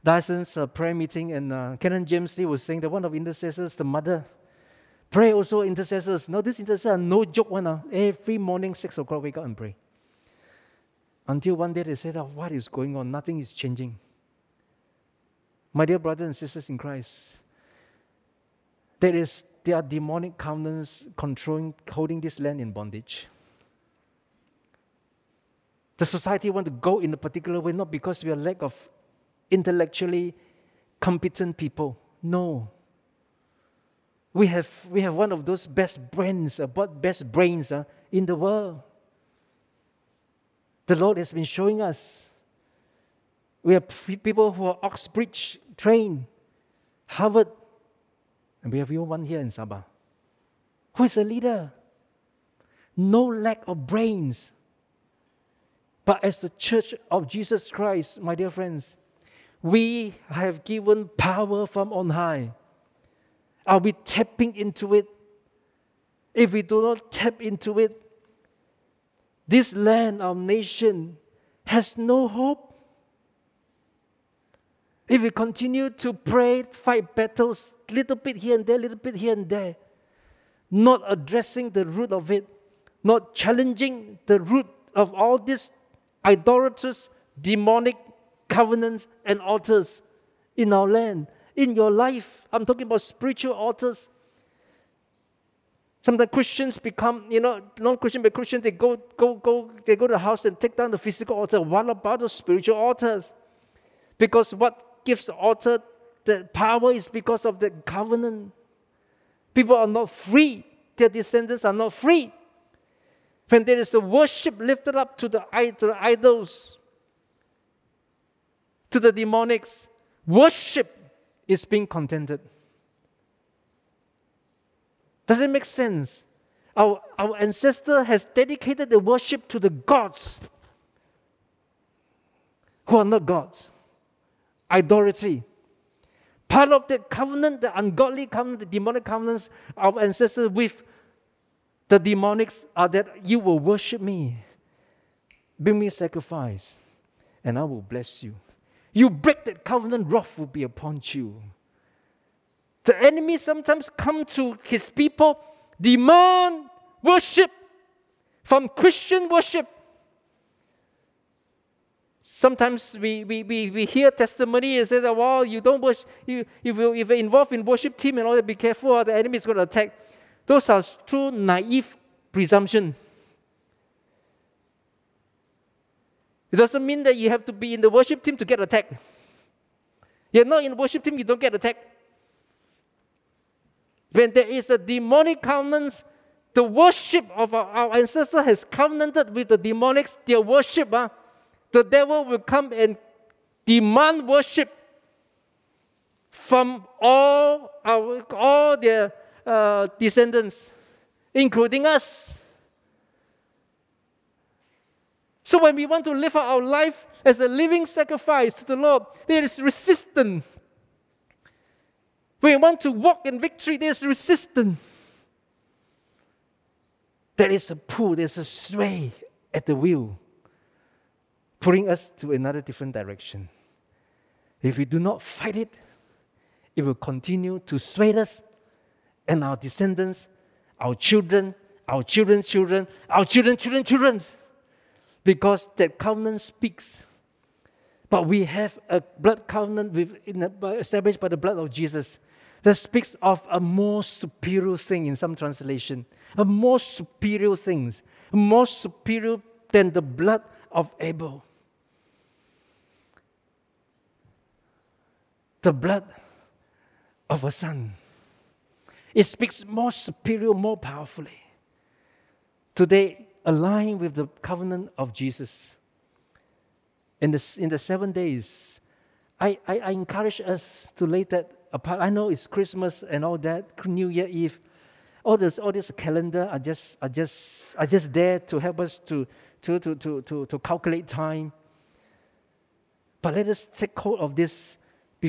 Dyson's uh, prayer meeting, and uh, Canon James Lee was saying that one of the intercessors, the mother, pray also intercessors. Now, this intercessor, no joke one. Uh, every morning, 6 o'clock, wake up and pray. Until one day they said, oh, What is going on? Nothing is changing. My dear brothers and sisters in Christ, there, is, there are demonic covenants controlling, holding this land in bondage. The society want to go in a particular way, not because we are lack of intellectually competent people. No. We have, we have one of those best brains, uh, best brains uh, in the world. The Lord has been showing us. We have people who are Oxbridge trained, Harvard, and we have even one here in Sabah. Who is a leader? No lack of brains. But as the church of Jesus Christ, my dear friends, we have given power from on high. Are we tapping into it? If we do not tap into it, this land, our nation, has no hope. If we continue to pray, fight battles, little bit here and there, little bit here and there, not addressing the root of it, not challenging the root of all these idolatrous, demonic covenants and altars in our land, in your life. I'm talking about spiritual altars. Sometimes Christians become, you know, non-Christian but Christians, they go, go, go, they go to the house and take down the physical altar. What about the spiritual altars? Because what gives the altar the power is because of the covenant. People are not free. Their descendants are not free. When there is a worship lifted up to the, to the idols, to the demonics, worship is being contented. Does it make sense? Our, our ancestor has dedicated the worship to the gods who are not gods. Idolatry. Part of the covenant, the ungodly covenant, the demonic covenants of ancestors with the demonics are that you will worship me, bring me sacrifice, and I will bless you. You break that covenant, wrath will be upon you. The enemy sometimes come to his people, demand worship from Christian worship. Sometimes we, we, we, we hear testimony and say that, well, you don't worship, you, if, you, if you're involved in worship team and all that, be careful, the enemy is going to attack. Those are true naive presumption. It doesn't mean that you have to be in the worship team to get attacked. You're not in the worship team, you don't get attacked. When there is a demonic covenant, the worship of our, our ancestor has covenanted with the demonics, their worship, uh, the devil will come and demand worship from all our, all their uh, descendants, including us. So when we want to live our life as a living sacrifice to the Lord, there is resistance when we want to walk in victory, there's resistance. There is a pull, there's a sway at the wheel, pulling us to another different direction. If we do not fight it, it will continue to sway us and our descendants, our children, our children's children, our children, children, children. Because that covenant speaks. But we have a blood covenant with, established by the blood of Jesus that speaks of a more superior thing in some translation, a more superior things, more superior than the blood of Abel. The blood of a son. It speaks more superior, more powerfully. Today, align with the covenant of Jesus. In the, in the seven days, I, I, I encourage us to lay that apart. I know it's Christmas and all that, New Year Eve. All this, all this calendar are just, are just, are just there to help us to, to, to, to, to, to calculate time. But let us take hold of this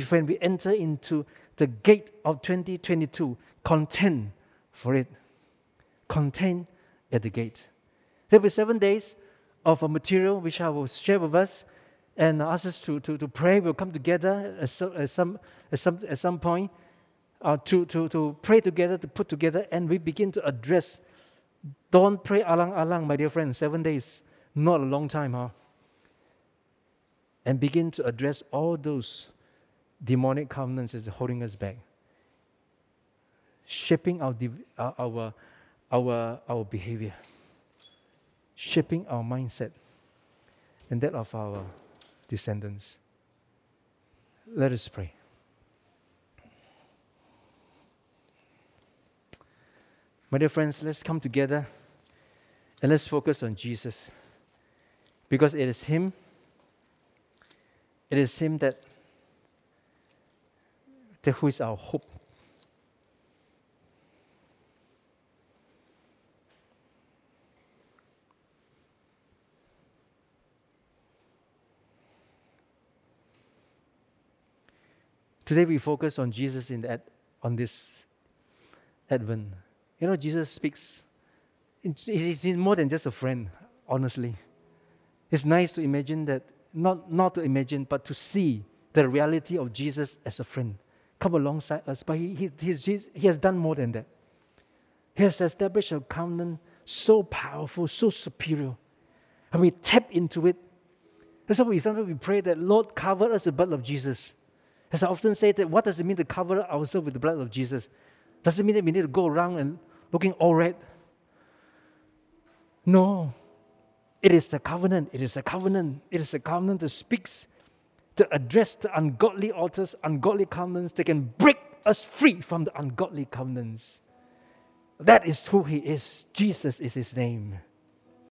when we enter into the gate of 2022. Contend for it. Contend at the gate. There will be seven days of material which I will share with us and ask us to, to, to pray. We'll come together at some, at some, at some, at some point uh, to, to, to pray together, to put together, and we begin to address. Don't pray alang alang, my dear friends, seven days, not a long time, huh? And begin to address all those demonic covenants that's holding us back, shaping our, uh, our, our, our behavior, shaping our mindset, and that of our descendants. Let us pray. My dear friends, let's come together and let's focus on Jesus. Because it is Him, it is Him that, that who is our hope. Today we focus on Jesus in that on this Advent. You know, Jesus speaks. He's more than just a friend, honestly. It's nice to imagine that, not, not to imagine, but to see the reality of Jesus as a friend come alongside us. But he, he, he has done more than that. He has established a covenant so powerful, so superior. And we tap into it. That's why we sometimes we pray that Lord cover us the blood of Jesus. As I often say, that what does it mean to cover ourselves with the blood of Jesus? Does it mean that we need to go around and looking all red? No. It is the covenant. It is the covenant. It is the covenant that speaks to address the ungodly altars, ungodly covenants. They can break us free from the ungodly covenants. That is who He is. Jesus is His name.